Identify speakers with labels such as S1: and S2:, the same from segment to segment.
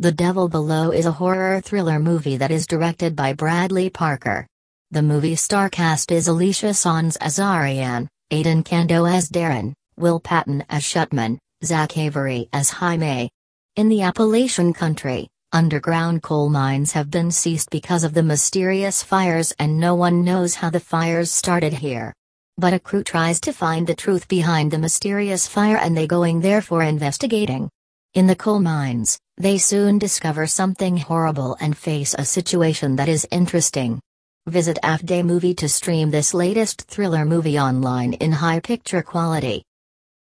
S1: The Devil Below is a horror thriller movie that is directed by Bradley Parker. The movie star cast is Alicia Sanz as Ariane, Adan Canto as Darren, Will Patton as Shutman, Zach Avery as Jaime. In the Appalachian country, underground coal mines have been ceased because of the mysterious fires and no one knows how the fires started here. But a crew tries to find the truth behind the mysterious fire and they going there for investigating. In the coal mines, they soon discover something horrible and face a situation that is interesting. Visit Afdah Movie to stream this latest thriller movie online in high picture quality.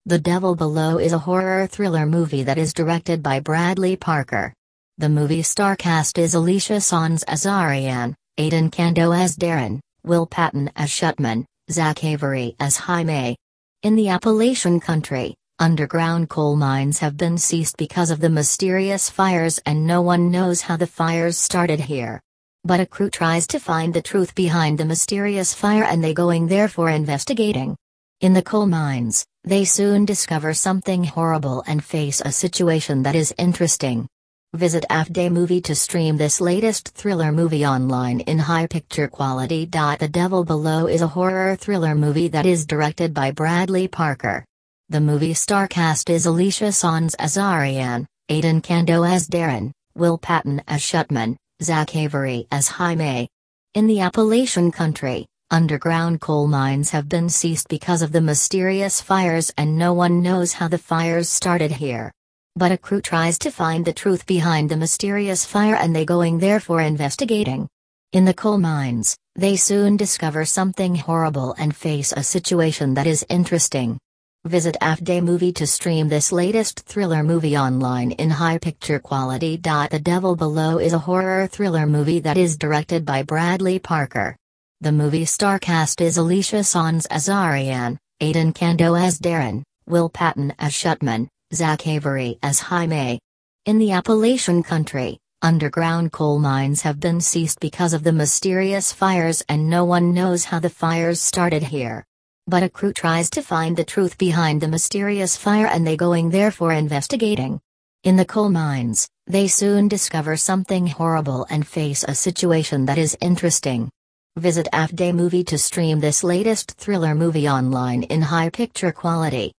S1: The Devil Below is a horror thriller movie that is directed by Bradley Parker. The movie star cast is Alicia Sanz as Ariane, Adan Canto as Darren, Will Patton as Shutman, Zach Avery as Jaime. In the Appalachian country, Underground coal mines have been ceased because of the mysterious fires and no one knows how the fires started here. But a crew tries to find the truth behind the mysterious fire and they going there for investigating. In the coal mines, they soon discover something horrible and face a situation that is interesting. Visit Afdah Movie to stream this latest thriller movie online in high picture quality. The Devil Below is a horror thriller movie that is directed by Bradley Parker. The movie star cast is Alicia Sanz as Ariane, Adan Canto as Darren, Will Patton as Shutman, Zach Avery as Jaime. In the Appalachian country, underground coal mines have been ceased because of the mysterious fires and no one knows how the fires started here. But a crew tries to find the truth behind the mysterious fire and they going there for investigating. In the coal mines, they soon discover something horrible and face a situation that is interesting. Visit Afdah Movie to stream this latest thriller movie online in high picture quality. The Devil Below is a horror thriller movie that is directed by Bradley Parker. The movie star cast is Alicia Sanz as Ariane, Adan Canto as Darren, Will Patton as Shutman, Zach Avery as Jaime. In the Appalachian country, underground coal mines have been ceased because of the mysterious fires and no one knows how the fires started here. But a crew tries to find the truth behind the mysterious fire and they going there for investigating. In the coal mines, they soon discover something horrible and face a situation that is interesting. Visit Afdah Movie to stream this latest thriller movie online in high picture quality.